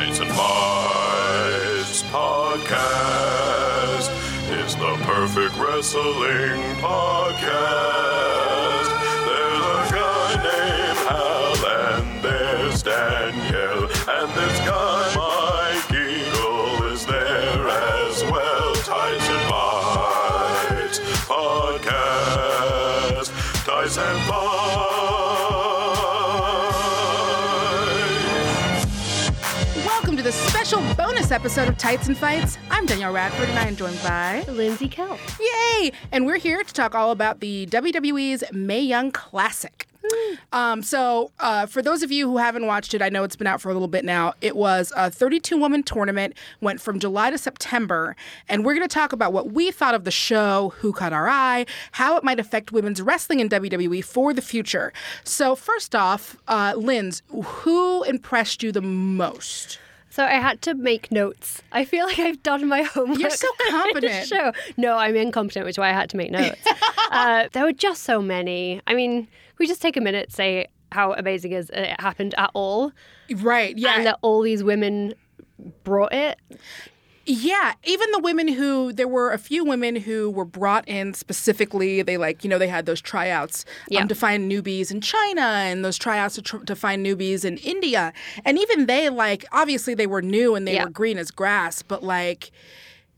Tights and podcast is the perfect wrestling podcast. Special bonus episode of Tights and Fights. I'm Danielle Radford and I am joined by Lindsey Kelk. Yay! And we're here to talk all about the WWE's Mae Young Classic. Um, so, uh, for those of you who haven't watched it, I know it's been out for a little bit now. It was a 32 woman tournament, went from July to September, and we're going to talk about what we thought of the show, who caught our eye, how it might affect women's wrestling in WWE for the future. So, first off, uh, Linz, who impressed you the most? So I had to make notes. I feel like I've done my homework. You're so competent. show. No, I'm incompetent, which is why I had to make notes. uh, there were just so many. I mean, we just take a minute say how amazing is it happened at all, Right, yeah. and that all these women brought it. Yeah, even the women who there were a few women who were brought in specifically. They like you know they had those tryouts Yeah. um, to find newbies in China and those tryouts to, tr- to find newbies in India, and even they like obviously they were new and they Yeah. were green as grass, but like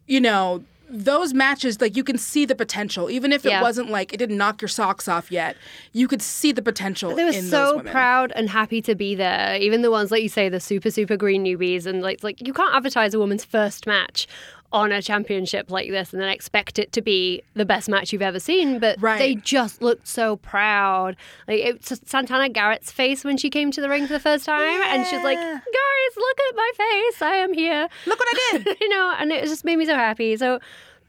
you know those matches like you can see the potential. Even if it wasn't like it didn't knock your socks off yet you could see the potential They were so proud and happy to be there. Even the ones like you say, the super super green newbies, and like like you can't advertise a woman's first match on a championship like this and then expect it to be the best match you've ever seen. But Right. they just looked so proud. Like it's Santana Garrett's face when she came to the ring for the first time, and she's like, "Guys, look at my face. I am here." look what i did you know, and it just made me so happy. So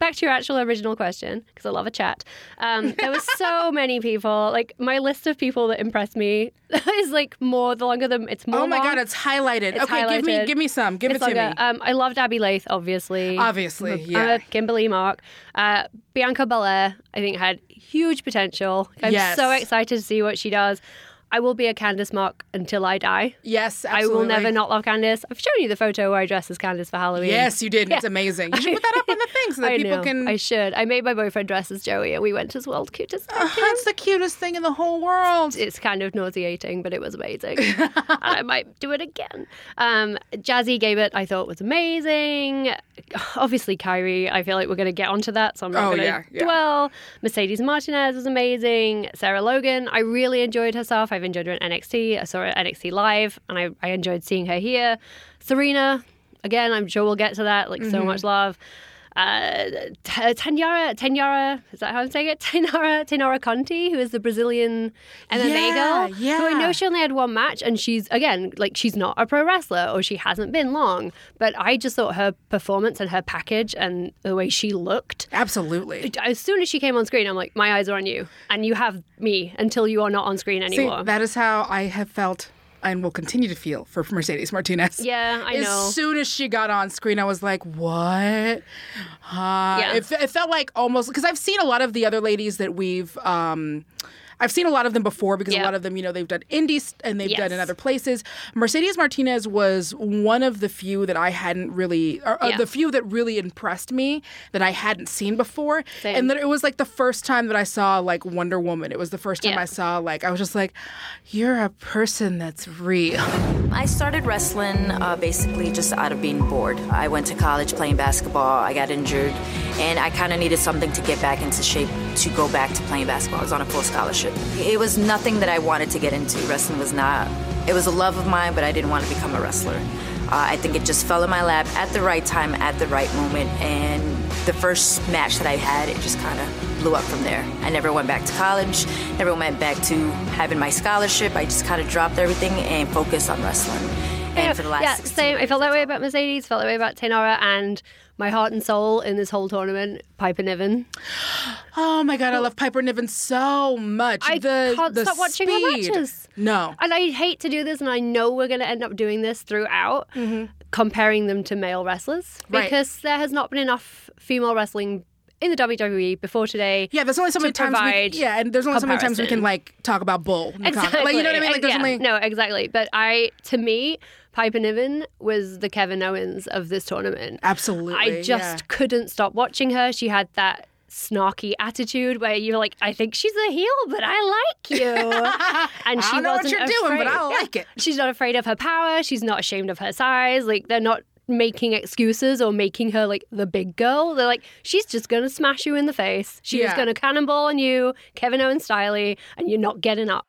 back to your actual original question, because I love a chat. Um, there were so many people. Like my list of people that impressed me is like more the longer the it's more. oh my long. god it's highlighted It's okay give me give me some give It's it to longer. me Um, I loved Abbey Laith, obviously. Obviously, yeah. A Kimber Lee Mark. Uh, Bianca Belair, I think, had huge potential. I'm Yes. so excited to see what she does. I will be a Candice Mark until I die. yes I will never not love Candice. I've shown you the photo where I dress as Candice for Halloween. Yes, you did. and It's amazing. You should put that up on the thing so that I people know. can. I should. I made my boyfriend dress as Joey, and we went as world cutest. Oh, that's the cutest thing in the whole world. It's kind of nauseating, but it was amazing. and I might do it again. Um, Jazzy it. I thought was amazing. Obviously, Kairi, I feel like we're going to get onto that, so I'm not Oh, going to yeah, yeah. dwell. Mercedes Martinez was amazing. Sarah Logan, I really enjoyed herself. I've enjoyed her in NXT. I saw her at NXT Live, and I, I enjoyed seeing her here. Serena, again, I'm sure we'll get to that. Like, Mm-hmm. so much love. Uh, Tanyara, Tanyara, is that how I'm saying it? Tenara, Tenara Conti, who is the Brazilian MMA Yeah, girl. Who I know she only had one match, and she's again like she's not a pro wrestler or she hasn't been long. But I just thought her performance and her package and the way she looked. Absolutely. As soon as she came on screen, I'm like, my eyes are on you, and you have me until you are not on screen See, anymore. that is how I have felt and will continue to feel for Mercedes Martinez. yeah, I as know. soon as she got on screen, I was like, "What?" Uh, Yeah. it, it felt like almost because I've seen a lot of the other ladies that we've. Um, I've seen a lot of them before because a lot of them, you know, they've done indies and they've done in other places. Mercedes Martinez was one of the few that I hadn't really, or, uh, the few that really impressed me that I hadn't seen before. Same. And that it was like the first time that I saw like Wonder Woman. It was the first time Yeah. I saw like I was just like, you're a person that's real. I started wrestling uh, basically just out of being bored. I went to college playing basketball, I got injured, and I kind of needed something to get back into shape to go back to playing basketball. I was on a full scholarship. It was nothing that I wanted to get into. Wrestling was not, it was a love of mine, but I didn't want to become a wrestler. Uh, I think it just fell in my lap at the right time, at the right moment, and the first match that I had, it just kind of blew up from there. I never went back to college, never went back to having my scholarship. I just kind of dropped everything and focused on wrestling. And for the last yeah, 16 same. I felt that way about Mercedes. Felt that way about Tenora, and my heart and soul in this whole tournament, Piper Niven. Oh my god, I love Piper Niven so much. I the, can't the stop watching her matches. No. And I hate to do this, and I know we're going to end up doing this throughout, comparing them to male wrestlers Mm-hmm. Right. because there has not been enough female wrestling in the WWE before today. Yeah, there's only so many times. We, yeah, and there's only so many times we can like talk about bull. in the comment. Exactly. Like you know what I mean? Like there's yeah, only no, exactly. But I, to me, Piper Niven was the Kevin Owens of this tournament. Absolutely. I just yeah. couldn't stop watching her. She had that snarky attitude where you're like, I think she's a heel, but I like you. And I she don't know what wasn't you're doing, but afraid. I Yeah. like it. She's not afraid of her power. She's not ashamed of her size. Like they're not making excuses or making her like the big girl. They're like, she's just gonna smash you in the face. She's Yeah. gonna cannonball on you, Kevin Owens styley, and you're not getting up.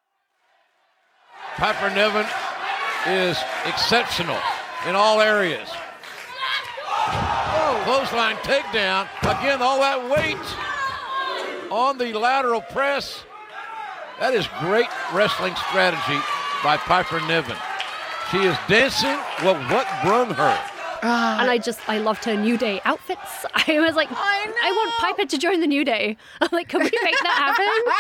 Piper Niven is exceptional in all areas. Oh, clothesline takedown. Again, all that weight on the lateral press. That is great wrestling strategy by Piper Niven. She is dancing well, what brung her. and I just I loved her New Day outfits. I was like, I want know. Piper to join the New Day. I'm like, can we make that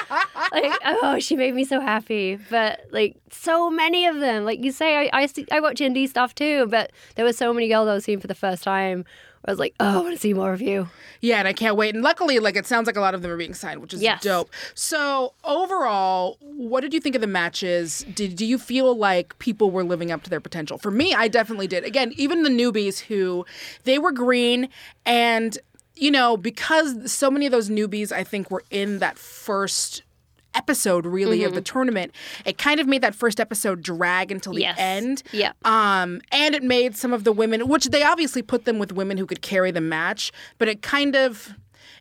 happen? like, oh, she made me so happy. But like, so many of them. Like you say, I I, I watch indie stuff too, but there were so many girls I was seeing for the first time. I was like, oh, I want to see more of you. Yeah, and I can't wait. And luckily, like it sounds like a lot of them are being signed, which is Yes. dope. So overall, what did you think of the matches? Did do you feel like people were living up to their potential? For me, I definitely did. Again, even the newbies who they were green and you know, because so many of those newbies I think were in that first episode really of the Mm-hmm. tournament it kind of made that first episode drag until the Yes. end Yeah. um, and it made some of the women, which they obviously put them with women who could carry the match, but it kind of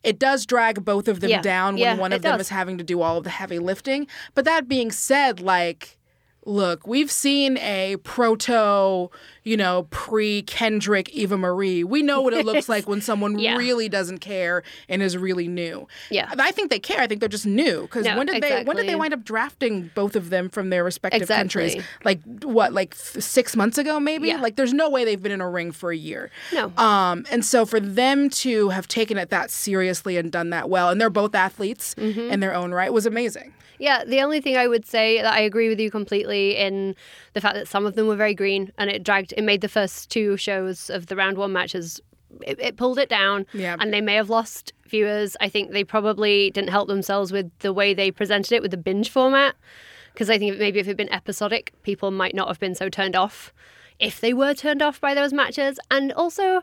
it does drag both of them Yeah. down when Yeah, one of them does. is having to do all of the heavy lifting. But that being said, like look, we've seen a proto, you know, pre Kendrick Eva Marie. We know what it looks like when someone Yeah. really doesn't care and is really new. Yeah. I think they care. I think they're just new because No, when did they when did they wind up drafting both of them from their respective countries? Like what, like six months ago, maybe? Yeah. Like there's no way they've been in a ring for a year. No. Um, and so for them to have taken it that seriously and done that well, and they're both athletes Mm-hmm. in their own right, was amazing. Yeah, the only thing I would say that I agree with you completely in the fact that some of them were very green and it dragged, it made the first two shows of the round one matches, it, it pulled it down. Yeah. And they may have lost viewers. I think they probably didn't help themselves with the way they presented it with the binge format. Because I think maybe if it had been episodic, people might not have been so turned off if they were turned off by those matches. And also,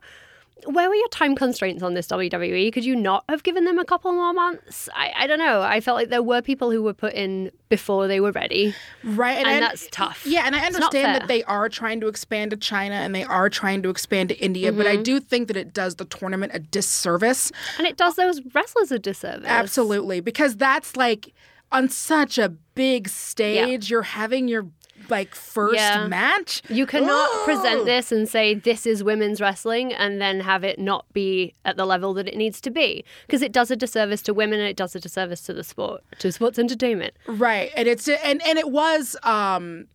where were your time constraints on this WWE? Could you not have given them a couple more months? I, I don't know. I felt like there were people who were put in before they were ready. Right. And I- that's tough. Yeah, and I understand that they are trying to expand to China and they are trying to expand to India, but I Mm-hmm. do think that it does the tournament a disservice. And it does those wrestlers a disservice. Absolutely. Because that's like on such a big stage, you're having your like first Yeah. match. You cannot present this and say this is women's wrestling and then have it not be at the level that it needs to be because it does a disservice to women and it does a disservice to the sport, to sports entertainment. Right. And it's and and it was um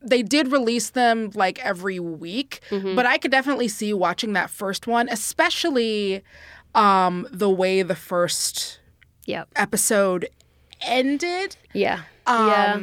they did release them like every week, Mm-hmm. but I could definitely see watching that first one, especially um the way the first Yeah. episode ended. Yeah. Um yeah.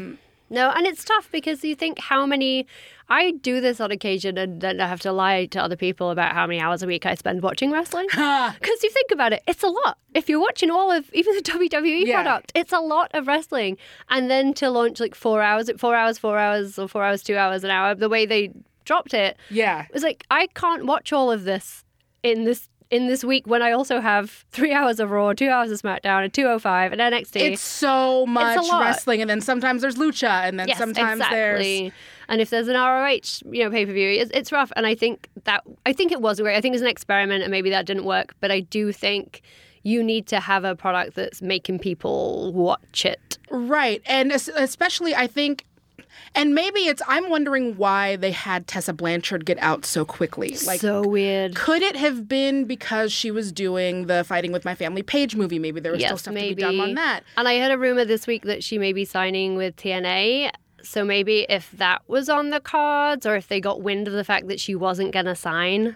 No, and it's tough because you think how many. I do this on occasion and then I have to lie to other people about how many hours a week I spend watching wrestling. Because you think about it, it's a lot. If you're watching all of even the WWE Yeah. product, it's a lot of wrestling. And then to launch like four hours, four hours, four hours, or four hours, two hours an hour, the way they dropped it, Yeah. it was like I can't watch all of this in this in this week when I also have three hours of Raw, two hours of SmackDown, and two oh five and NXT. It's so much lot. wrestling and then sometimes there's lucha and then Yes, sometimes exactly. there's And if there's an ROH, you know, pay per view, it's, it's rough. And I think that I think it was great. I think it was an experiment, and maybe that didn't work. But I do think you need to have a product that's making people watch it. Right. And especially, I think, and maybe it's, I'm wondering why they had Tessa Blanchard get out so quickly. Like, so weird. could it have been because she was doing the Fighting with My Family Paige movie? Maybe there was still Yes, stuff maybe. to be done on that. And I heard a rumor this week that she may be signing with TNA. So maybe if that was on the cards, or if they got wind of the fact that she wasn't going to sign,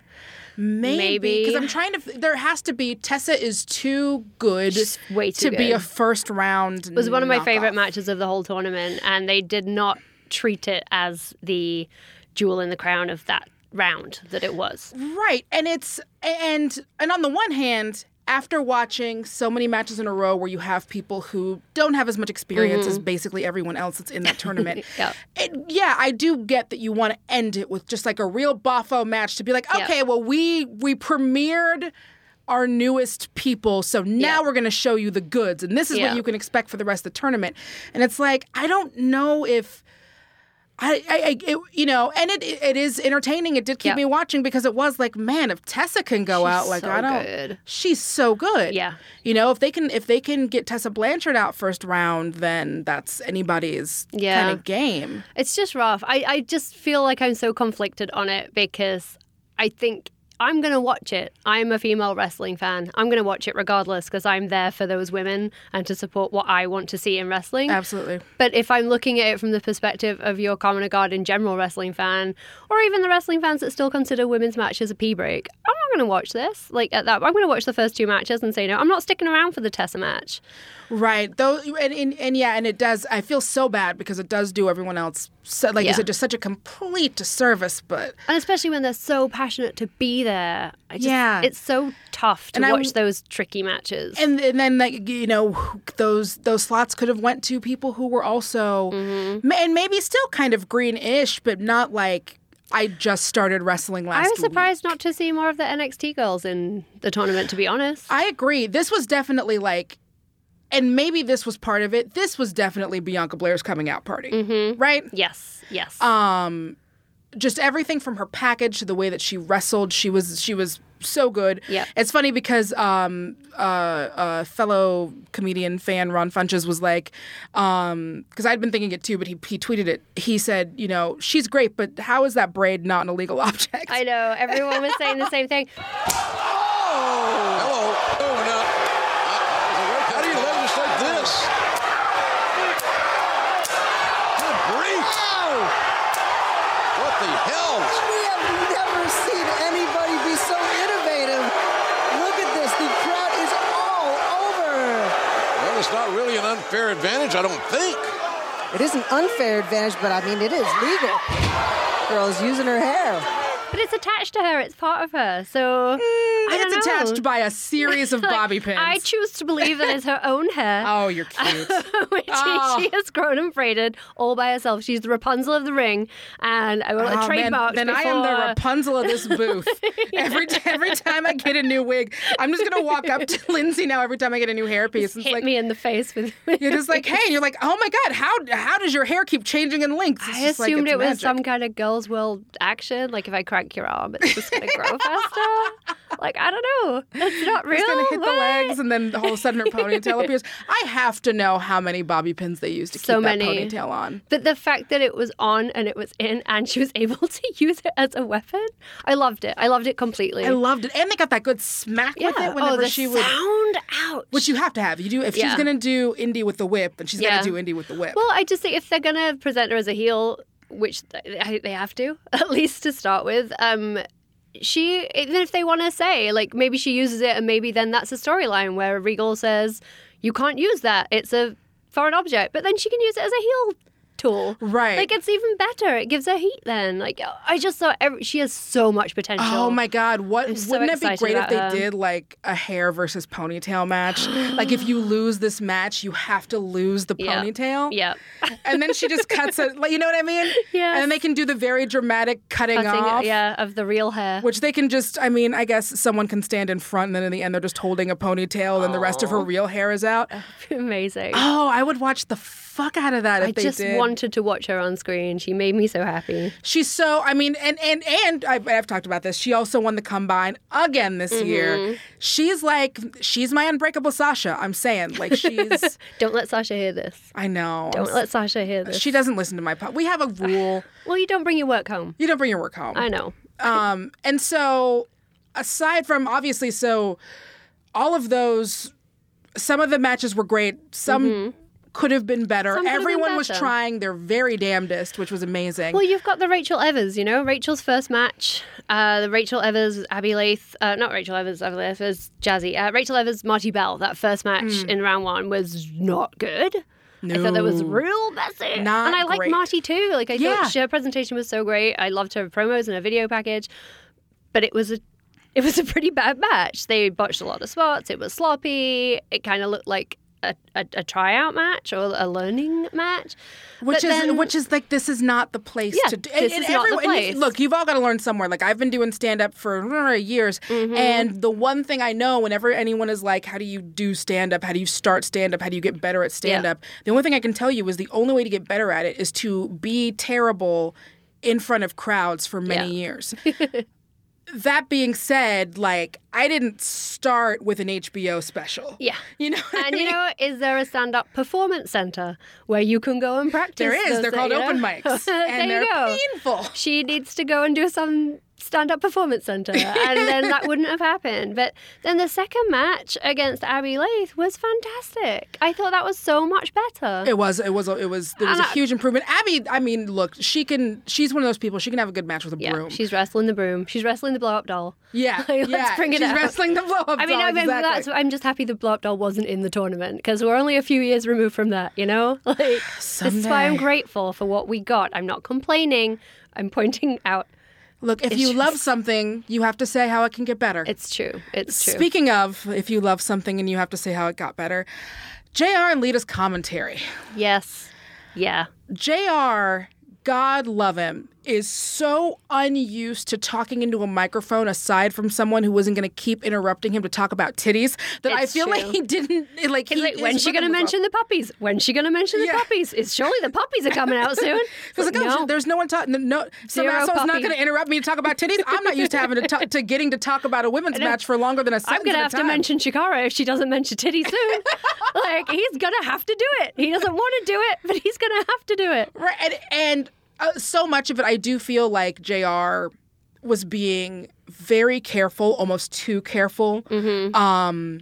Maybe. Because I'm trying to, there has to be, Tessa is too good She's way too to be a first round. It was one of my favorite matches of the whole tournament, and they did not treat it as the jewel in the crown of that round that it was. Right. And it's and and on the one hand, after watching so many matches in a row where you have people who don't have as much experience Mm-hmm. as basically everyone else that's in that tournament, Yeah. it, yeah, I do get that you want to end it with just like a real boffo match to be like, Yeah. okay, well we we premiered our newest people, so now Yeah. we're going to show you the goods, and this is Yeah. what you can expect for the rest of the tournament. And it's like I don't know if. I, I, it, you know, and it it is entertaining. It did keep Yeah. me watching because it was like, man, if Tessa can go She's out, like so I don't, good. she's so good. Yeah. you know, if they can if they can get Tessa Blanchard out first round, then that's anybody's Yeah. kind of game. It's just rough. I, I just feel like I'm so conflicted on it because I think I'm going to watch it. I'm a female wrestling fan. I'm going to watch it regardless because I'm there for those women and to support what I want to see in wrestling. Absolutely. But if I'm looking at it from the perspective of your common guard in general wrestling fan, or even the wrestling fans that still consider women's matches a pee break, I'm not going to watch this. Like at that, I'm going to watch the first two matches and say no. I'm not sticking around for the Tessa match. Right. Though, and, and, and yeah, and it does. I feel so bad because it does do everyone else. So, like Yeah. said, just such a complete disservice. But And especially when they're so passionate to be there. I just, Yeah. It's so tough to And watch w- those tricky matches. and and then like you know those those slots could have went to people who were also Mm-hmm. and maybe still kind of greenish, but not like I just started wrestling last. I was surprised week. not to see more of the NXT girls in the tournament, to be honest. I agree. This was definitely like, and maybe this was part of it. This was definitely Bianca Belair's coming out party, Mm-hmm. right? yes, yes. Um, just everything from her package to the way that she wrestled. She was she was so good. Yep. It's funny because um, uh, uh, fellow comedian fan Ron Funches was like, because I'd been thinking it too, but he he tweeted it. He said, you know, she's great, but how is that braid not an illegal object? I know. Everyone was saying the same thing. Hello. Oh, now. How do you legislate this? Good grief. What the hell? We have never seen anybody be so innovative. Look at this. The crowd is all over. Well, it's not really an unfair advantage, I don't think. It is an unfair advantage, but I mean, it is legal. Girl's using her hair. But it's attached to her. It's part of her. So don't it's know. attached by a series of Like, bobby pins. I choose to believe that it's her own hair. oh, you're cute. which Oh. she has grown and braided all by herself. She's the Rapunzel of the ring, and I want Oh, trademark. then I am the Rapunzel of this booth. every t- every time I get a new wig, I'm just gonna walk up to Lindsay now. Every time I get a new hairpiece, hit like me in the face with. you're just like, hey, you're like, oh my god, how how does your hair keep changing in length? It's I like, assumed it's it was magic. some kind of girls' world action, like if I your arm, it's just gonna grow faster. Like I don't know, it's not real. It's gonna hit the legs, and then all of a sudden her ponytail appears. I have to know how many bobby pins they used to keep So that ponytail on. But the fact that it was on and it was in, and she was able to use it as a weapon, I loved it. I loved it completely. I loved it, and they got that good smack yeah. with it oh, whenever oh, the she would. sound out. Which you have to have. You do if she's gonna do indie with the whip, then she's Yeah. gonna do indie with the whip. Well, I just think if they're gonna present her as a heel, which th- they have to at least to start with, um, she even if they want to say like maybe she uses it and maybe then that's a storyline where Regal says you can't use that, it's a foreign object, but then she can use it as a heel tool. Right. Like it's even better. It gives her heat then. Like I just saw every, she has so much potential. Oh my God! What so wouldn't it be great if they her. did like a hair versus ponytail match? like if you lose this match, you have to lose the ponytail. Yeah. And then she just cuts it. Like you know what I mean? Yeah. And then they can do the very dramatic cutting, Cutting off. yeah, of the real hair. Which they can just, I mean, I guess someone can stand in front, and then in the end they're just holding a ponytail, and the rest of her real hair is out. Amazing. Oh, I would watch the fuck out of that if I just did. wanted to watch her on screen. She made me so happy. She's so. I mean, and and and I've, I've talked about this. She also won the combine again this Mm-hmm. year. She's like, she's my unbreakable Sasha. I'm saying, like, she's. Don't let Sasha hear this. I know. Don't let Sasha hear this. She doesn't listen to my pod. We have a rule. Well, you don't bring your work home. You don't bring your work home. I know. Um, and so, aside from obviously, so all of those, some of the matches were great. Some could have been better. Could been Everyone was trying their very damnedest, which was amazing. Well, you've got the Rachel Evers, you know, Rachel's first match. Uh, the Rachel Evers, Abbey Laith, uh, not Rachel Evers, Abbey Laith was Jazzy. Uh, Rachel Evers, Marti Belle. That first match Mm. in round one was not good. I thought that was real messy. Not and I like. Marti too. Like I Yeah. thought her presentation was so great. I loved her promos and her video package. But it was a it was a pretty bad match. They botched a lot of spots. It was sloppy. It kind of looked like a, a, a tryout match or a learning match. Which But is then- which is like this is not the place Yeah, to do. this is not the and you- place. look, you've all got to learn somewhere. Like I've been doing stand up for years, Mm-hmm. and the one thing I know whenever anyone is like, "How do you do stand up? How do you start stand up? How do you get better at stand up?" The only thing I can tell you is the only way to get better at it is to be terrible in front of crowds for many Yeah. years. that being said, like I didn't start with an HBO special. Yeah. You know, what I And you know, is there a stand-up performance center where you can go and practice? There is. those They're called you know? open mics, there and they're you go. painful. She needs to go and do some stand-up performance center, and then that wouldn't have happened. But then the second match against Abbey Laith was fantastic. I thought that was so much better. It was. It was. a- It was. There was a And I- huge improvement. Abby. I mean, look, she can. She's one of those people. She can have a good match with a yeah, broom. she's wrestling the broom. She's wrestling the blow-up doll. yeah. Like, let's yeah. bring it she's out. wrestling the blow up. I mean, doll, I mean exactly. that's. I'm just happy the blow-up doll wasn't in the tournament because we're only a few years removed from that. You know, like this is why I'm grateful for what we got. I'm not complaining. I'm pointing out Look, if It's you love something, you have to say how it can get better. it's true. It's true. Speaking of, if you love something and you have to say how it got better, JR and Lita's commentary. yes. Yeah. JR God love him, is so unused to talking into a microphone aside from someone who wasn't going to keep interrupting him to talk about titties that I It's feel like he didn't like. He's he, like, when's she going to mention the puppies? When's she going to mention the Yeah. puppies? Is surely the puppies are coming out soon? It's like, oh, no. there's no one talking. No, some Zero asshole's not going to interrupt me to talk about titties. I'm not used to having to to getting to talk about a women's match for longer than a second. I'm going to have to mention Shikara if she doesn't mention titties soon. like, he's going to have to do it. He doesn't want to do it, but he's going to have to do it. Right, and, and uh, so much of it, I do feel like JR was being very careful, almost too careful, Mm-hmm. um,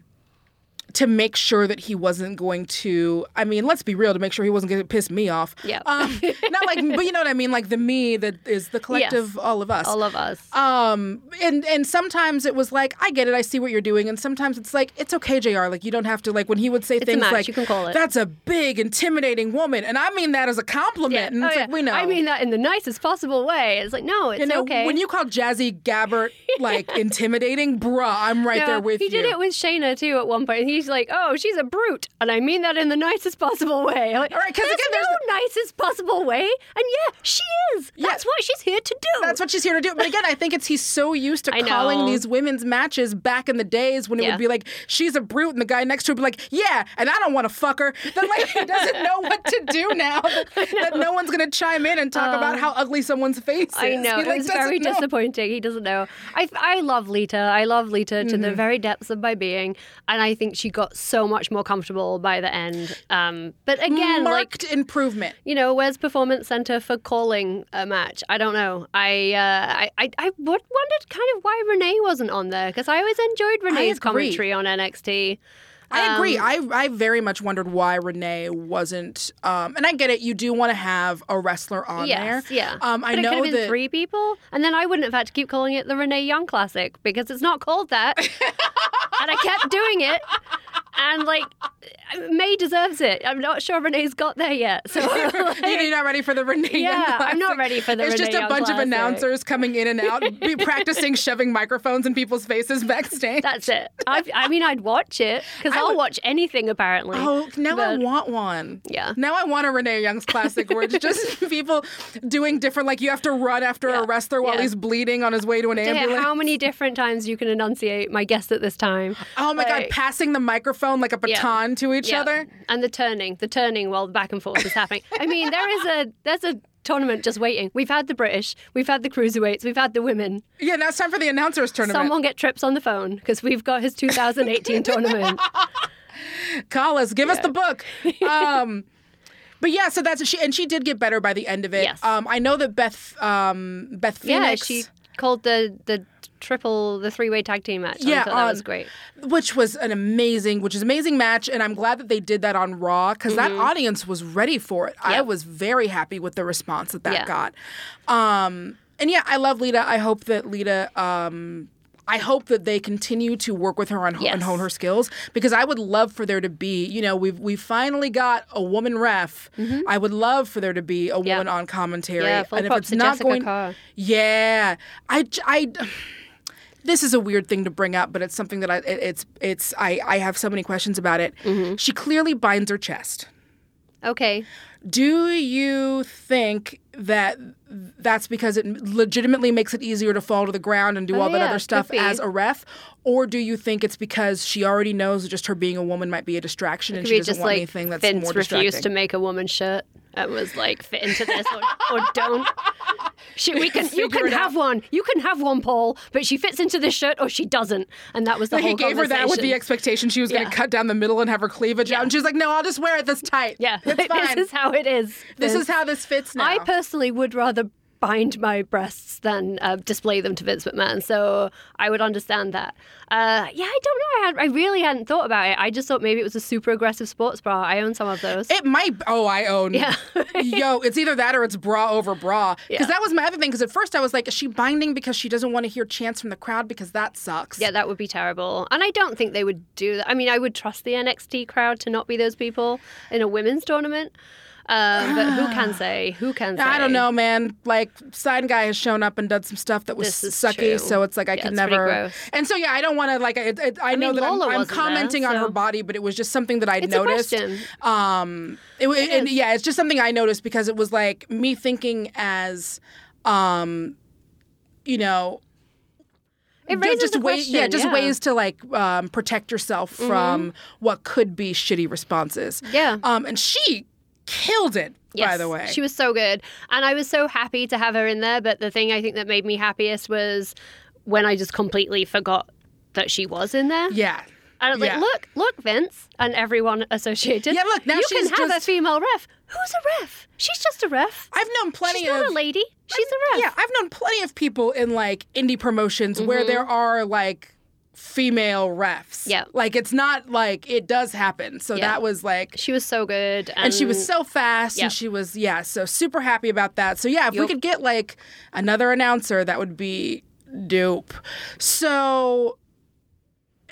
to make sure that he wasn't going to. I mean, let's be real, to make sure he wasn't going to piss me off. Yeah. um, not like, but you know what I mean, like the me that is the collective, all of us. All of us. Um, and and sometimes it was like, I get it, I see what you're doing, and sometimes it's like, it's okay, JR Like you don't have to like when he would say a things like, you can call it. "That's a big, intimidating woman," and I mean that as a compliment. And Oh, it's yeah. like we know. I mean that in the nicest possible way. It's like, no, it's you know, okay. when you call Jazzy Gabert like intimidating, bruh, I'm right No, there with he you. He did it with Shayna too at one point. He's like, "Oh, she's a brute," and I mean that in the nicest possible way. I'm like, All right, 'cause there's again, there's no nicest possible way, and yeah, she is. That's what she's here to do. That's what she's here to do. But again, I think it's he's so used to I calling know. these women's matches back in the days when it Yeah. would be like, she's a brute, and the guy next to her would be like, yeah, and I don't want to fuck her. That like he doesn't know what to do now. That, that no one's gonna chime in and talk about um, how ugly someone's face is. I know He, it like, was very know. disappointing. He doesn't know. I I love Lita. I love Lita to Mm-hmm. the very depths of my being, and I think she got so much more comfortable by the end. Um, but again, like Marked improvement. you know, where's Performance Center for calling a match? I don't know. I uh, I, I I wondered kind of why Renee wasn't on there because I always enjoyed Renee's commentary on NXT. I agree. Um, I I very much wondered why Renee wasn't. Um, and I get it. You do want to have a wrestler on Yes, there. yeah. Um, I but it know could have been that. three people, and then I wouldn't have had to keep calling it the Renee Young Classic because it's not called that. and I kept doing it, and like May deserves it. I'm not sure Renee's got there yet, so like, You're not ready for the Renee Young Yeah, I'm not ready for the It's Renee just a Young bunch of announcers coming in and out, be practicing shoving microphones in people's faces backstage. that's it. I, I mean, I'd watch it because I'll would- watch anything apparently. Oh, now I want one. Yeah. Now I want a Renee Young's classic where it's just people doing different, like you have to run after Yeah. a wrestler while Yeah. he's bleeding on his way to an ambulance. how many different times you can enunciate my guest at this time. oh my God, passing the microphone like a Yeah. baton to each yeah. other. and the turning, the turning while the back and forth is happening. I mean, there is a there's a tournament just waiting. We've had the British, we've had the cruiserweights, we've had the women. Yeah, now it's time for the announcers tournament. Someone get trips on the phone because we've got his 2018 tournament. Call us, give us the book. Um, but yeah, so that's she, and she did get better by the end of it. Yes. Um, I know that Beth, um, Beth Yeah, Phoenix, she called the the triple the three way tag team match. I Yeah, thought that was great. which was an amazing, which is amazing match, and I'm glad that they did that on Raw because that audience was ready for it. I Mm-hmm. Was very happy with the response that that Yeah. got. Um, and yeah, I love Lita. I hope that Lita. Um, I hope that they continue to work with her on, Yes. and hone her skills because I would love for there to be, you know, we've we finally got a woman ref. I would love for there to be a Mm-hmm. Yeah. woman on commentary. Yeah, full and if it's to not Jessica going, Carr. yeah, I, I this is a weird thing to bring up, but it's something that I it, it's it's I I have so many questions about it. Mm-hmm. She clearly binds her chest. Okay. Do you think that that's because it legitimately makes it easier to fall to the ground and do Oh, all that yeah, other stuff as a ref? Or do you think it's because she already knows just her being a woman might be a distraction and she doesn't just want like anything that's Vince more refused to make a woman's shirt. It was like fit into this or, or don't. She, we can you can it out. have one. You can have one, Paul, but she fits into this shirt or she doesn't. And that was the So whole he gave her that with the expectation she was going Yeah. to cut down the middle and have her cleavage out, and she was like, "No, I'll just wear it this tight. Yeah, it's fine. this is how it is. This Vince. is how this fits now." I personally would rather bind my breasts than uh, display them to Vince McMahon, so I would understand that. Uh, yeah, I don't know. I, had, I really hadn't thought about it. I just thought maybe it was a super aggressive sports bra. I own some of those. It might. Oh, I own. Yeah. Yo, it's either that or it's bra over bra. Because Yeah. that was my other thing. Because at first I was like, is she binding because she doesn't want to hear chants from the crowd? Because that sucks. Yeah, that would be terrible. And I don't think they would do that. I mean, I would trust the NXT crowd to not be those people in a women's tournament. Um, but who can say? Who can say? I don't know, man. Like, sign guy has shown up and done some stuff that was sucky, true. so it's like I Yeah, could never. gross. And so yeah, I don't want to like. It, it, I, know mean, that I'm, I'm wasn't there, commenting on her body, but it was just something that I It's noticed. Um, it, it, is. yeah, it's just something I noticed because it was like me thinking as, um, you know, It raises just the ways, question. yeah, just ways to like um, protect yourself from what could be shitty responses. Yeah. Um, and she killed it. By the way, she was so good, and I was so happy to have her in there. But the thing I think that made me happiest was when I just completely forgot that she was in there. yeah. And I was Yeah. like, look, look, Vince, and everyone associated. Yeah, look, now you she's can have just- a female ref. Who's a ref? She's just a ref. I've known plenty She's of not a lady. She's a ref. Yeah, I've known plenty of people in like indie promotions where there Mm-hmm. are like female refs. Yeah. Like it's not like it does happen. So Yeah. that was like She was so good, and, and she was so fast Yep. and she was yeah, so super happy about that. So yeah, if we could get like another announcer that would be dope. So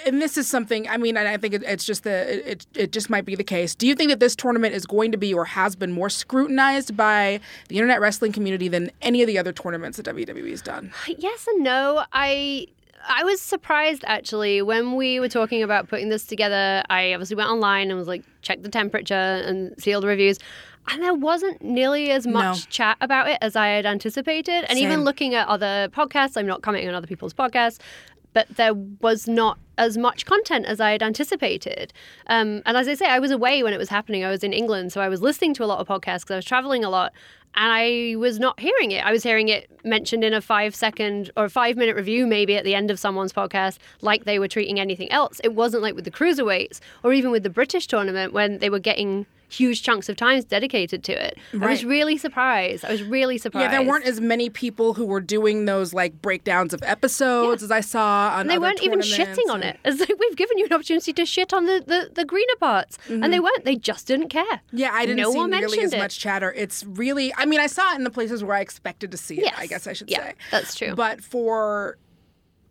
and this is something I mean, and I think it, it's just the it, it it just might be the case. Do you think that this tournament is going to be or has been more scrutinized by the internet wrestling community than any of the other tournaments that WWE's done? Yes and no. I I was surprised actually when we were talking about putting this together. I obviously went online and was like, check the temperature and see all the reviews. And there wasn't nearly as much No. chat about it as I had anticipated. And Same. even looking at other podcasts, I'm not commenting on other people's podcasts, but there was not as much content as I had anticipated. Um, and as I say, I was away when it was happening. I was in England, so I was listening to a lot of podcasts because I was traveling a lot. And I was not hearing it. I was hearing it mentioned in a five second or five minute review, maybe at the end of someone's podcast, like they were treating anything else. It wasn't like with the cruiserweights or even with the British tournament when they were getting huge chunks of time dedicated to it. I was really surprised. I was really surprised. Yeah, there weren't as many people who were doing those like breakdowns of episodes as I saw on And they weren't even shitting on it. It's like we've given you an opportunity to shit on the, the, the greener parts, and they weren't. They just didn't care. Mm-hmm. Yeah, I didn't no see one nearly as it. much chatter. It's really, I mean, I saw it in the places where I expected to see it. I guess I should Yeah, say. that's true. But for,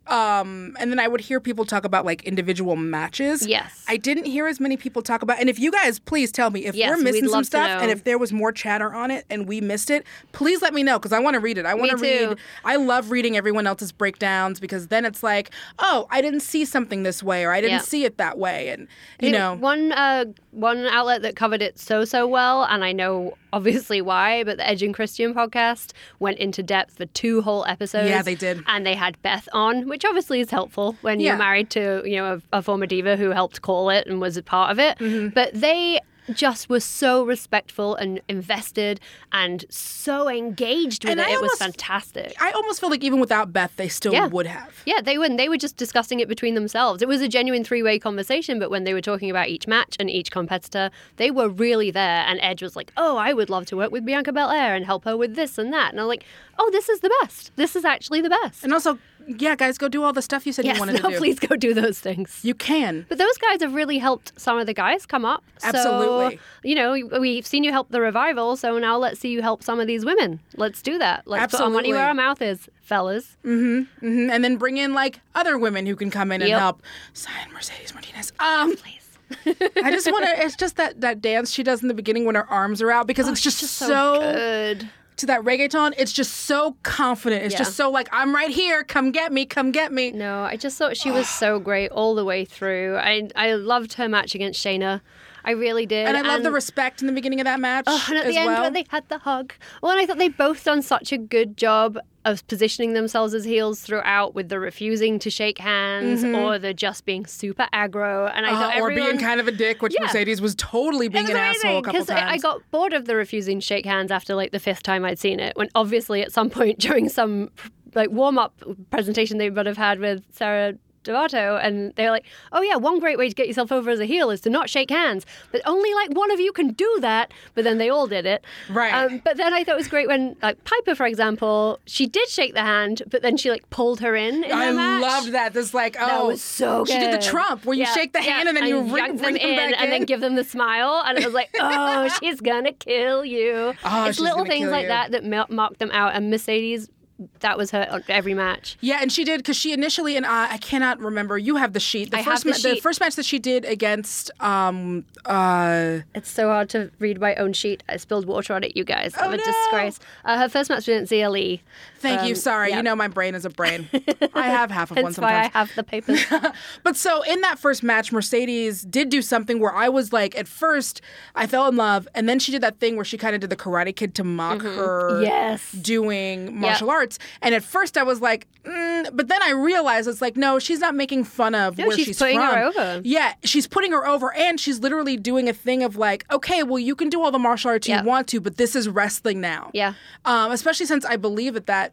um, and then I would hear people talk about like individual matches. Yes. I didn't hear as many people talk about. And if you guys, please tell me if Yes, we're missing some stuff and if there was more chatter on it and we missed it, please let me know because I want to read it. I want to read. I love reading everyone else's breakdowns because then it's like, oh, I didn't see something this way or I didn't Yeah. see it that way, and you I know. one uh, one outlet that covered it so so well, and I know obviously why, but the Edge and Christian podcast went into depth for two whole episodes. Yeah, they did. and they had Beth on, which obviously is helpful when Yeah. you're married to you know a, a former diva who helped call it and was a part of it. Mm-hmm. But they just were so respectful and invested and so engaged with And it. I it was fantastic. I almost feel like even without Beth, they still Yeah. would have. Yeah, they and They were just discussing it between themselves. It was a genuine three-way conversation. But when they were talking about each match and each competitor, they were really there. And Edge was like, "Oh, I would love to work with Bianca Belair and help her with this and that." And I'm like, "Oh, this is the best. This is actually the best." And also, yeah, guys, go do all the stuff you said yes, you wanted no, to do. please go do those things. You can. But those guys have really helped some of the guys come up. So, Absolutely. you know, we've seen you help the revival, so now let's see you help some of these women. Let's do that. Let's put our money where our mouth is, fellas. Mm-hmm, mm-hmm. And then bring in like other women who can come in and help. Sign Mercedes Martinez. Um, Please. I just want to. It's just that that dance she does in the beginning when her arms are out because it's just, Just so so good. To that reggaeton, it's just so confident. It's Yeah. just so like, I'm right here. Come get me. Come get me. No, I just thought she was so great all the way through. I I loved her match against Shayna. I really did. And I love the respect in the beginning of that match Oh, and at the end well. when they had the hug. Well, and I thought they both done such a good job of positioning themselves as heels throughout with the refusing to shake hands or the just being super aggro. And I Uh, thought or being kind of a dick, which Yeah. Mercedes was totally being It an was asshole a couple because I, I got bored of the refusing to shake hands after like the fifth time I'd seen it. When obviously at some point during some like warm up presentation they would have had with Sarah Devato, and they're like, "Oh yeah, one great way to get yourself over as a heel is to not shake hands, but only like one of you can do that." But then they all did it, Right. Um, but then I thought it was great when like Piper, for example, she did shake the hand, but then she like pulled her in. in I loved that. This like, oh, That was so good. She did the. Trump where you Yeah, shake the hand yeah, and then you ring, ring them them in back and then give them the smile. And it was like, oh, she's gonna kill you. Oh, it's little things like you. that that ma- mark them out. And Mercedes, that was her every match. Yeah, and she did because she initially and uh, I cannot remember. You have the sheet. The I have first the ma- the first match that she did against um uh It's so hard to read my own sheet. I spilled water on it, you guys. I'm Oh, a no. disgrace. Uh, her first match was against Xia Li. Thank you. Um, Sorry, yeah. you know my brain is a brain. I have half of one That's why I have the papers. But so in that first match, Mercedes did do something where I was like, at first, I fell in love, and then she did that thing where she kind of did the Karate Kid to mock her Mm-hmm. Yes. doing martial arts. And at first, I was like, mm, but then I realized it's like, no, she's not making fun of No, where she's she's putting from. her over. Yeah, she's putting her over, and she's literally doing a thing of like, okay, well, you can do all the martial arts Yeah. you want to, but this is wrestling now. Yeah. Um, especially since I believe that that.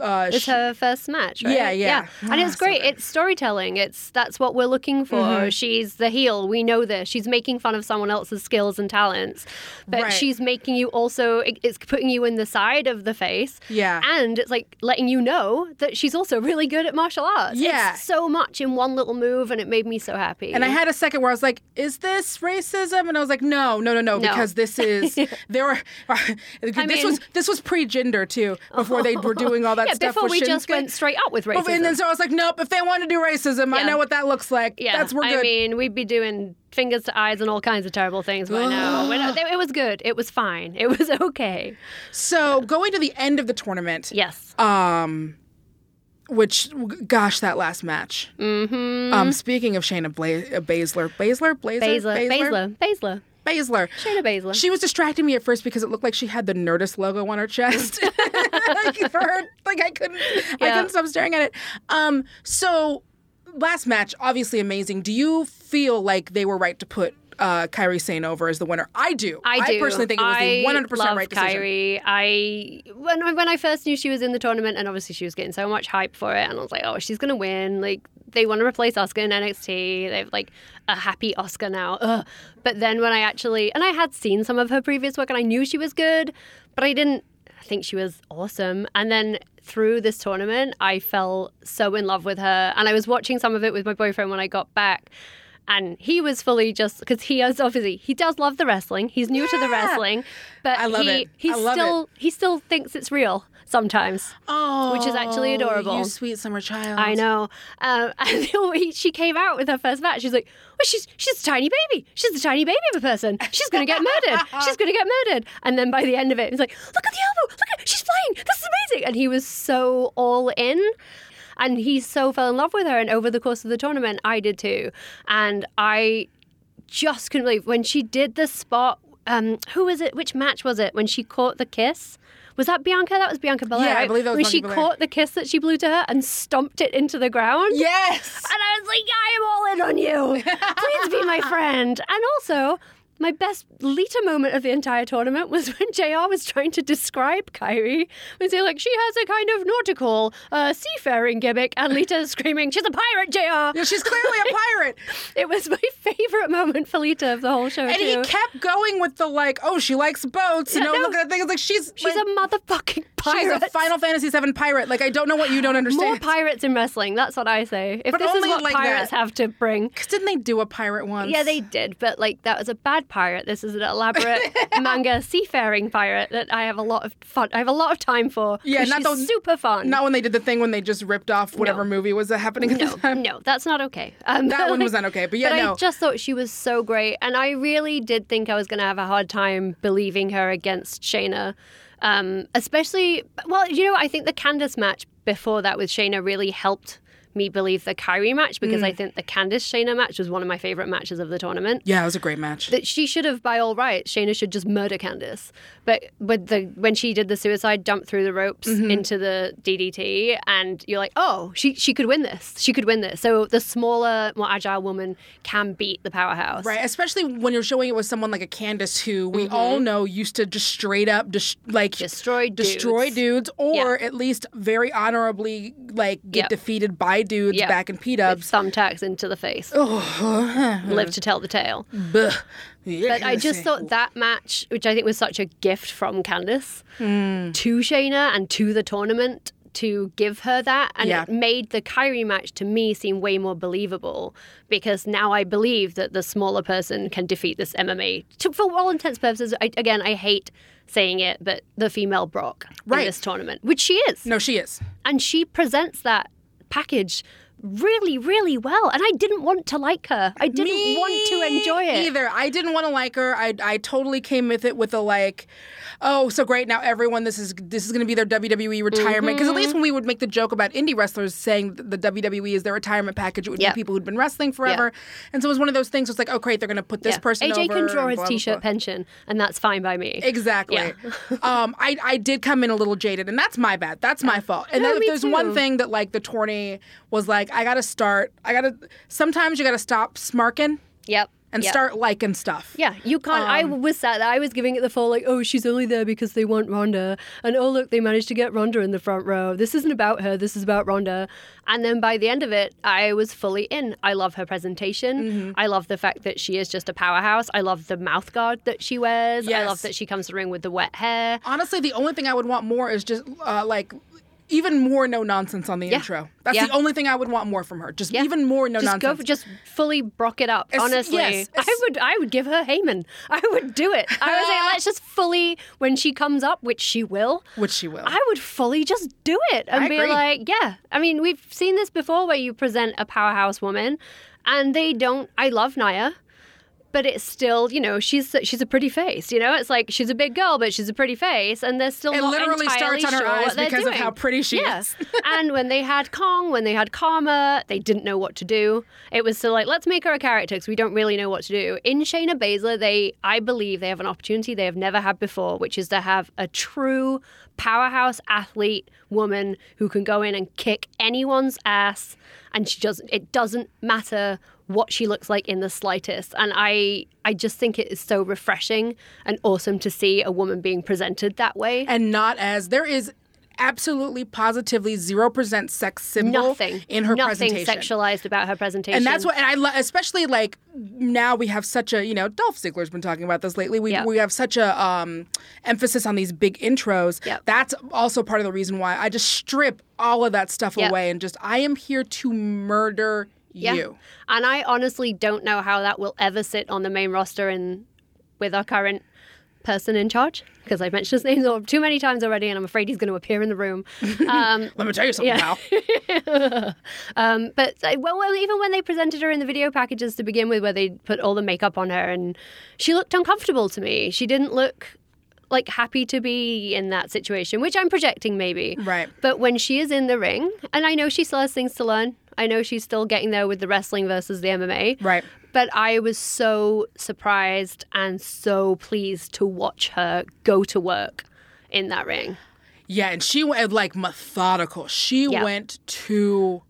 Uh, It's her first match, right? Yeah, yeah. And Ah, it's great. good. it's storytelling. It's that's what we're looking for. Mm-hmm. She's the heel. We know this. She's making fun of someone else's skills and talents, but Right. she's making you also. It's putting you in the side of the face. Yeah. and it's like letting you know that she's also really good at martial arts. Yeah. it's so much in one little move, and it made me so happy. And I had a second where I was like, "Is this racism?" And I was like, "No, no, no, no, No. because this is there were this mean- was this was pre-gender too before they were doing all that yeah, stuff before we just went straight up with racism. But- and then so I was like, "Nope, if they want to do racism, I know what that looks like. Yeah, That's we're good. I mean, we'd be doing fingers to eyes and all kinds of terrible things by now. It was good. It was fine. It was okay. so going to the end of the tournament, Yes. um, which gosh, that last match. Mm-hmm. Um, speaking of Shayna Bla- uh, Baszler, Baszler, Blazer, Baszler. Baszler. Baszler. Baszler. Shayna Baszler. She was distracting me at first because it looked like she had the Nerdist logo on her chest. like for her, like I couldn't, I couldn't stop staring at it. Um, so last match, obviously amazing. Do you feel like they were right to put uh, Kairi Sane over as the winner? I do. I do. personally think it was the one hundred percent right decision. Kairi. I when I- when I first knew she was in the tournament, and obviously she was getting so much hype for it, and I was like, oh, she's gonna win. Like they want to replace Asuka in NXT. They've like a happy Asuka now. Ugh. But then when I actually and I had seen some of her previous work, and I knew she was good, but I didn't think she was awesome. And then through this tournament, I fell so in love with her, and I was watching some of it with my boyfriend when I got back. And he was fully just because he is obviously he does love the wrestling. He's new to the wrestling, but I love he it. he I still he still thinks it's real sometimes. Oh, Which is actually adorable. You sweet summer child. I know. Um, and he- she came out with her first match. She's like, "Well, she's she's a tiny baby. She's a tiny baby of a person. She's gonna get murdered. She's gonna get murdered." And then by the end of it, he's like, "Look at the elbow. Look at she's flying. This is amazing." And he was so all in. And he so fell in love with her. And over the course of the tournament, I did too. And I just couldn't believe when she did the spot. Um, who was it? Which match was it? When she caught the kiss. Was that Bianca? That was Bianca Belair. Yeah, I believe that was when Bianca she Belair. caught the kiss that she blew to her and stomped it into the ground. Yes. And I was like, I am all in on you. Please be my friend. And also, my best Lita moment of the entire tournament was when JR was trying to describe Kairi. When he's like, she has a kind of nautical, uh, seafaring gimmick, and Lita screaming, she's a pirate, JR. Yeah, she's clearly a pirate. It was my favorite moment for Lita of the whole show, And too. he kept going with the like, oh, she likes boats. and Yeah, oh, no. look at that thing. It's like she's She's like, a motherfucking pirate. she's a Final Fantasy VII pirate. Like I don't know what you don't understand. More pirates in wrestling. That's what I say. If But this is what like pirates that. have to bring. Because didn't they do a pirate once? Yeah, they did, but like that was a bad pirate. This is an elaborate manga seafaring pirate that I have a lot of fun. I have a lot of time for. Yeah, not she's the- super fun. Not when they did the thing when they just ripped off whatever movie was happening at no, the time. no, that's not okay. Um, That one was not okay. But yeah, but no. I just thought she was so great, and I really did think I was going to have a hard time believing her against Shayna. Um, especially, well, you know, I think the Candice match before that with Shayna really helped me believe the Kairi match because Mm. I think the Candice Shayna match was one of my favorite matches of the tournament. Yeah, it was a great match. That she should have, by all rights, Shayna should just murder Candice. But with the when she did the suicide jump through the ropes Mm-hmm. into the DDT, and you're like, oh, she she could win this. She could win this. So the smaller, more agile woman can beat the powerhouse. Right, especially when you're showing it with someone like a Candace, who we all know used to just straight up, just like Mm-hmm. Destroy dudes. destroy dudes, or Yeah. at least very honorably like get Yep. defeated by dudes Yep. back in P Dubs. thumbtacks into the face. Live to tell the tale. But I just thought that match, which I think was such a gift from Candice Hmm. to Shayna and to the tournament to give her that. And Yeah. it made the Kairi match to me seem way more believable because now I believe that the smaller person can defeat this MMA. To, for all intents and purposes, I, again, I hate saying it, but the female Brock Right. in this tournament, which she is. no, she is. And she presents that package really, really well. And I didn't want to like her. I didn't Me want to enjoy it. either. I didn't want to like her. I I totally came with it with a like, oh, so great now everyone this is this is going to be their WWE retirement because at Mm-hmm. least when we would make the joke about indie wrestlers saying the WWE is their retirement package, it would Yep. be people who'd been wrestling forever, and so it was one of those things. It's like, oh great, they're going to put this Yeah. person AJ over. can draw his blah, t-shirt blah. pension, and that's fine by me. Exactly. Yeah. um, I, I did come in a little jaded, and that's my bad. That's my fault. And No, then if there's one thing that like the tourney was like, I got to start. I got to. Sometimes you got to stop smarking Yep. and yep. start liking stuff. Yeah, you can't. I Um, was sad. I was giving it the full like, oh, she's only there because they want Ronda, and oh look, they managed to get Ronda in the front row. This isn't about her. This is about Ronda. And then by the end of it, I was fully in. I love her presentation. Mm-hmm. I love the fact that she is just a powerhouse. I love the mouth guard that she wears. I love that she comes to the ring with the wet hair. Honestly, the only thing I would want more is just uh, like even more no nonsense on the Yeah. intro. That's Yeah. the only thing I would want more from her. Just Yeah. even more no nonsense. just nonsense. go just fully brock it up. It's- honestly, yes, I would I would give her Heyman. I would do it. I would say let's just fully when she comes up, which she will. which she will. I would fully just do it and I be agree. like, yeah. I mean, we've seen this before where you present a powerhouse woman, and they don't. I love Nia. But it's still, you know, she's she's a pretty face. You know, it's like she's a big girl, but she's a pretty face, and they're still It not literally entirely starts on her sure eyes because of doing. how pretty she yeah. is. and when they had Kong, when they had Karma, they didn't know what to do. It was so like, let's make her a character because we don't really know what to do. In Shayna Baszler, they, I believe, they have an opportunity they have never had before, which is to have a true powerhouse athlete woman who can go in and kick anyone's ass, and she doesn't. It doesn't matter what she looks like in the slightest. And I, I just think it is so refreshing and awesome to see a woman being presented that way. and not as there is absolutely positively 0% sex symbol Nothing in her Nothing presentation. Nothing sexualized about her presentation. and that's what and I lo- especially like now we have such a you know Dolph Ziggler's been talking about this lately. We Yeah. we have such a um, emphasis on these big intros. Yep. That's also part of the reason why I just strip all of that stuff Yep. away and just I am here to murder Yeah. you. And I honestly don't know how that will ever sit on the main roster and with our current person in charge because I've mentioned his name too many times already, and I'm afraid he's going to appear in the room. Um, Let me tell you something, Yeah. pal. um, but well, well, even when they presented her in the video packages to begin with, where they put all the makeup on her, and she looked uncomfortable to me. She didn't look like happy to be in that situation, which I'm projecting maybe. Right. But when she is in the ring, and I know she still has things to learn. I know she's still getting there with the wrestling versus the MMA. Right. But I was so surprised and so pleased to watch her go to work in that ring. Yeah, and she went like methodical. She Yeah. went to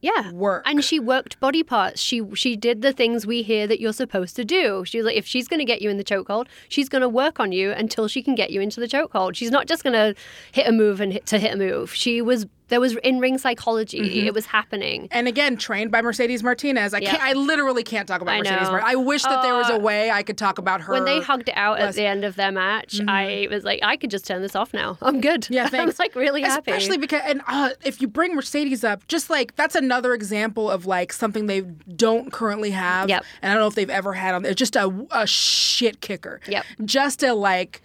Yeah. Work. And she worked body parts. She she did the things we hear that you're supposed to do. She was like, if she's going to get you in the chokehold, she's going to work on you until she can get you into the chokehold. She's not just going to hit a move and hit to hit a move. She was there was in ring psychology. Mm-hmm. It was happening. and again trained by Mercedes Martinez. I Yeah. can't. I literally can't talk about I Mercedes. Mar- I wish that there was a Uh, way I could talk about her. When they hugged it out at the end of their match, I was like, I could just turn this off now. I'm good. Mm-hmm. Yeah, thanks. like really happy. Especially because, and uh, if you bring Mercedes up, just like that's another example of like something they don't currently have. Yep. And I don't know if they've ever had on there. Just a, a shit kicker. Yep. Just a like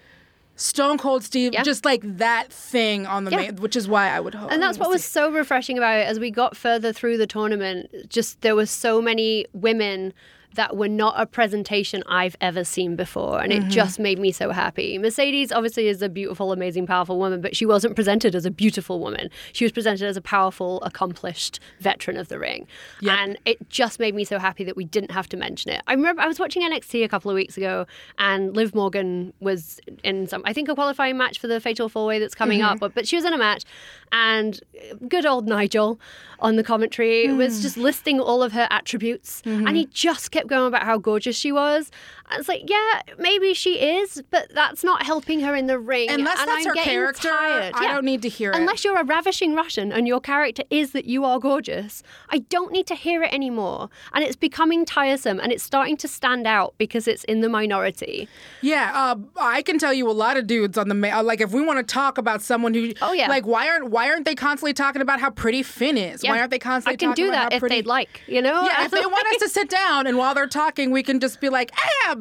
Stone Cold Steve, Yeah. just like that thing on the Yeah. main, which is why I would hope. And that's what was so refreshing about it as we got further through the tournament. Just there were so many women that were not a presentation I've ever seen before. And it mm-hmm. just made me so happy. Mercedes obviously is a beautiful, amazing, powerful woman, but she wasn't presented as a beautiful woman. She was presented as a powerful, accomplished veteran of the ring. And it just made me so happy that we didn't have to mention it. I remember I was watching NXT a couple of weeks ago and Liv Morgan was in some, I think, a qualifying match for the Fatal Four Way that's coming mm-hmm. up, but, but she was in a match. And good old Nigel on the commentary mm. was just listing all of her attributes. And he mm-hmm. just kept going about how gorgeous she was. I was like, yeah, maybe she is, but that's not helping her in the ring. Unless and that's I'm her character, tired. I Yeah. don't need to hear it. Unless you're a ravishing Russian and your character is that you are gorgeous, I don't need to hear it anymore. And it's becoming tiresome and it's starting to stand out because it's in the minority. Yeah, uh, I can tell you a lot of dudes on the ma- like if we want to talk about someone who Oh, yeah. like why aren't why aren't they constantly talking about how pretty Finn is? Why aren't they constantly I can talking do that if pretty they'd like, you know? Yeah, if they want us to sit down and while they're talking, we can just be like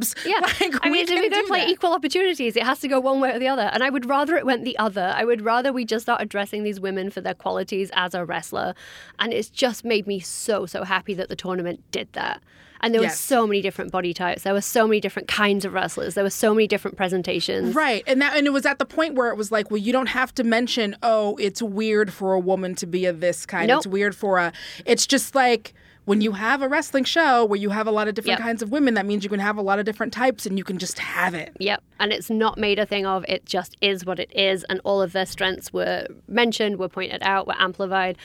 abs. Yeah, like, I we mean, if we're going to play that. equal opportunities, it has to go one way or the other. And I would rather it went the other. I would rather we just start addressing these women for their qualities as a wrestler. And it's just made me so, so happy that the tournament did that. And there were Yes. so many different body types. There were so many different kinds of wrestlers. There were so many different presentations. Right, and that and it was at the point where it was like, well, you don't have to mention, oh, it's weird for a woman to be of this kind. Nope. It's weird for a. It's just like when you have a wrestling show where you have a lot of different Yep. kinds of women. That means you can have a lot of different types, and you can just have it. Yep. And it's not made a thing of, it just is what it is. And all of their strengths were mentioned, were pointed out, were amplified.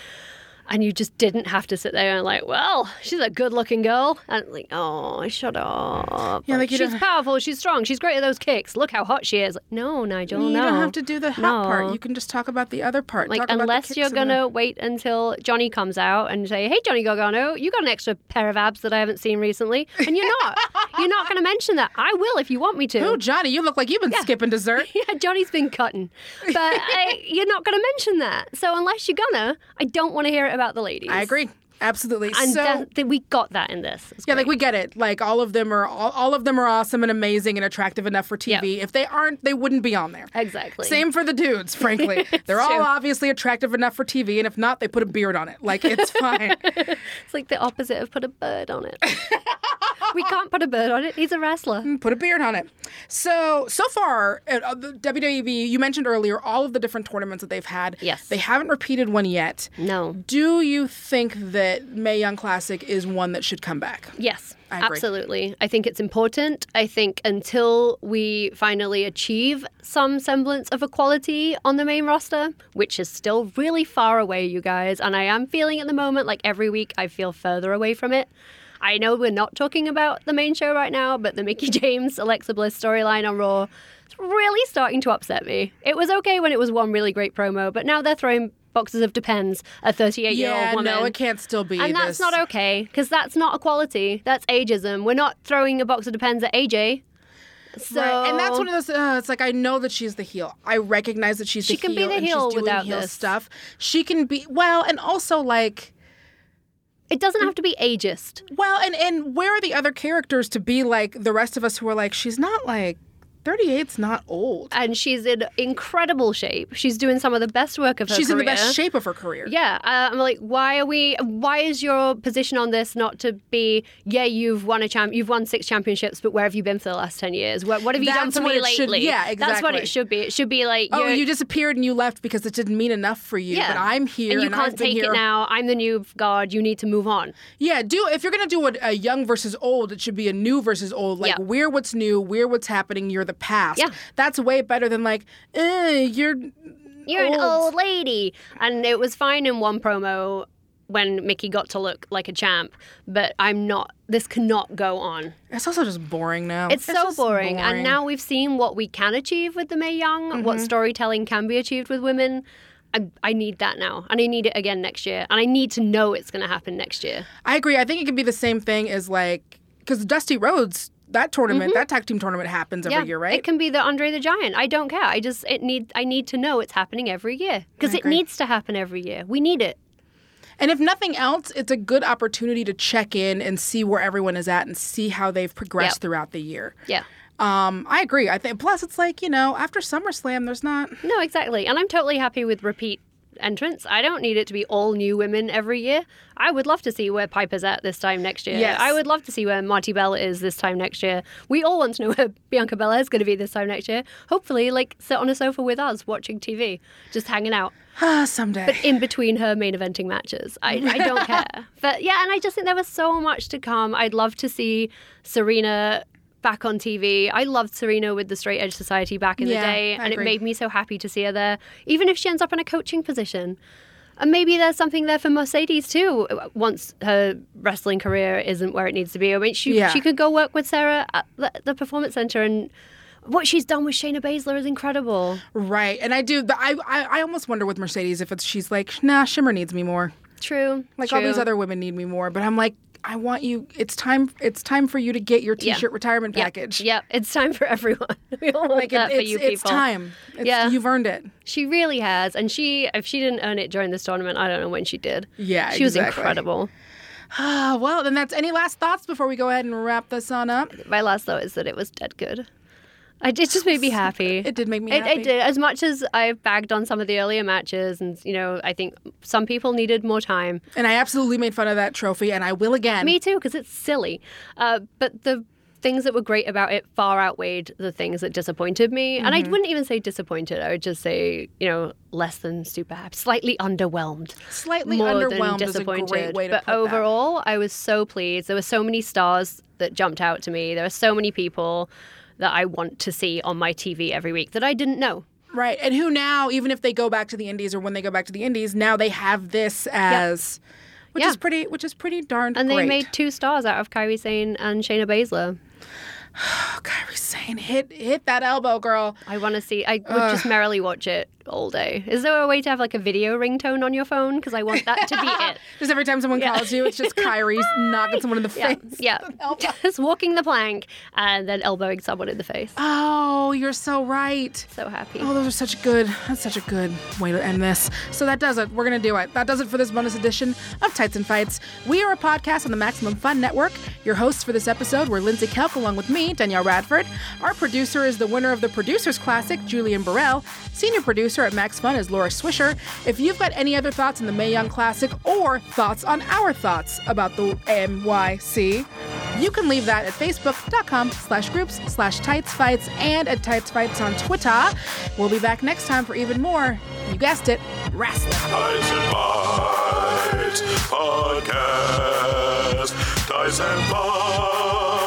And you just didn't have to sit there and like, well, she's a good-looking girl, and like, oh, shut up. Yeah, like you she's don't- powerful, she's strong, she's great at those kicks. Look how hot she is. Like, no, Nigel, no. You no. don't have to do the hot part. You can just talk about the other part. Like unless you're gonna wait until Johnny comes out and say, "Hey, Johnny Gargano, you got an extra pair of abs that I haven't seen recently," and you're not, you're not gonna mention that. I will if you want me to. Oh, Johnny, you look like you've been skipping dessert. Yeah, Johnny's been cutting, but I, uh, you're not going to mention that. So unless you're gonna, I don't want to hear it about the ladies. I agree. Absolutely. And so that- that we got that in this. Yeah, great. like we get it. Like all of them are all, all of them are awesome and amazing and attractive enough for TV. Yeah. If they aren't, they wouldn't be on there. exactly. Same for the dudes, frankly. They're all true. obviously attractive enough for TV, and if not, they put a beard on it. Like it's fine. It's like the opposite of put a bird on it. we can't put a bird on it. He's a wrestler. put a beard on it. So so far, at uh, the WWE, you mentioned earlier all of the different tournaments that they've had. Yes. They haven't repeated one yet. No. Do you think that Mae Young Classic is one that should come back? Yes, I absolutely. I think it's important. I think until we finally achieve some semblance of equality on the main roster, which is still really far away, you guys, and I am feeling at the moment like every week I feel further away from it. I know we're not talking about the main show right now, but the Mickie James Alexa Bliss storyline on Raw is really starting to upset me. It was okay when it was one really great promo, but now they're throwing boxes of Depends, a 38 year old woman. no, it can't still be. And that's this. not okay because that's not equality. That's ageism. We're not throwing a box of depends at AJ. So Right. And that's one of those. Uh, it's like I know that she's the heel. I recognize that she's She the can be the heel without heel this. stuff. She can be well, and also like it doesn't have to be ageist. well, and and where are the other characters to be like the rest of us who are like she's not like 38's not old. And she's in incredible shape. She's doing some of the best work of her She's in the career. best shape of her career. Yeah, uh, I'm like, why are we? Why is your position on this not to be? Yeah, you've won a champ, you've won six championships, but where have you been for the last ten years? What, what have you done for me it should- lately? yeah, exactly. That's what it should be. It should be like, Oh, you're- disappeared and you left because it didn't mean enough for you. yeah, But I'm here and you and can't I've take it now. I'm the new guard. You need to move on. Yeah, do if you're gonna do a, a young versus old, it should be a new versus old. Like Yeah. we're what's new, we're what's happening. You're the past. Yeah. that's way better than like, eh, you're You're an Old. old lady. And it was fine in one promo when Mickie got to look like a champ, but I'm not. This cannot go on. It's also just boring now. It's, so just boring. And now we've seen what we can achieve with the Mae Young, Mm-hmm. what storytelling can be achieved with women. I, I need that now. And I need it again next year. And I need to know it's going to happen next year. I agree. I think it can be the same thing as like because Dusty Rhodes that tournament, that tag team tournament happens every Mm-hmm. yeah, year, right? It can be the Andre the Giant. I don't care. I just it need I need to know it's happening every year because it needs to happen every year. We need it. and if nothing else, it's a good opportunity to check in and see where everyone is at and see how they've progressed Yep. throughout the year. Yeah. Um, I agree. I think plus it's like you know after SummerSlam, there's not. No, exactly. And I'm totally happy with repeat entrants. I don't need it to be all new women every year. I would love to see where Piper's at this time next year. Yes. I would love to see where Marti Belle is this time next year. We all want to know where Bianca Belair is going to be this time next year. Hopefully, like sit on a sofa with us watching TV, just hanging out Ah, someday. But in between her main eventing matches. I, I don't care. But yeah, and I just think there was so much to come. I'd love to see Serena back on TV. I loved Serena with the Straight Edge Society back in Yeah, the day, I and agree. it made me so happy to see her there, even if she ends up in a coaching position. And maybe there's something there for Mercedes too. Once her wrestling career isn't where it needs to be, I mean, she Yeah. she could go work with Sarah at the, the Performance Center, and what she's done with Shayna Baszler is incredible. right. And I do, but I, I, I almost wonder with Mercedes if it's she's like, nah, Shimmer needs me more. True, Like all these other women need me more. But I'm like, I want you. It's time. It's time for you to get your T-shirt retirement Yep. package. Yep, it's time for everyone. We all want Like it- that for it's, you it's time. It's, Yeah. you've earned it. She really has, and she if she didn't earn it during this tournament, I don't know when she did. Yeah, she was incredible. Ah, well, then that's any last thoughts before we go ahead and wrap this on up. My last thought is that it was dead good. I, it just made me happy. It did make me It, happy. it did. As much as I've bagged on some of the earlier matches, and you know, I think some people needed more time. And I absolutely made fun of that trophy, and I will again. Me too, because it's silly. Uh, but the things that were great about it far outweighed the things that disappointed me. And I Mm-hmm. wouldn't even say disappointed. I would just say, you know, less than super happy, slightly underwhelmed. Slightly more underwhelmed than is a disappointed. great way to but put that. overall, I was so pleased. There were so many stars that jumped out to me. There were so many people that I want to see on my TV every week that I didn't know. Right. And who now, even if they go back to the Indies or when they go back to the Indies, now they have this as which Yeah. is pretty which is pretty darn And great. they made two stars out of Kairi Sane and Shayna Baszler. oh, Kairi Sane hit hit that elbow, girl. I want to see. I would just merrily watch it all day. Is there a way to have like a video ringtone on your phone? Because I want that to be it. Just every time someone calls you, it's just Kairi knocking someone in the Yeah, face. yeah. Just walking the plank and then elbowing someone in the face. Oh, you're so right. So happy. Oh, those are such good. That's such a good way to end this. So that does it. We're gonna do it. That does it for this bonus edition of Tights and Fights. We are a podcast on the Maximum Fun Network. Your hosts for this episode were Lindsey Kelk, along with me, Danielle Radford. Our producer is the winner of the Producers Classic, Julian Burrell. Senior producer at Max Fun is Laura Swisher. If you've got any other thoughts on the Mae Young Classic or thoughts on our thoughts about the MYC, you can leave that at facebook.com slash groups slash tights fights and at tights fights on Twitter. We'll be back next time for even more, you guessed it, wrestling. Tyson Bites Podcast. Tights and Fights.